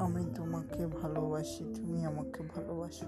আমি তোমাকে ভালোবাসি তুমি আমাকে ভালোবাসো।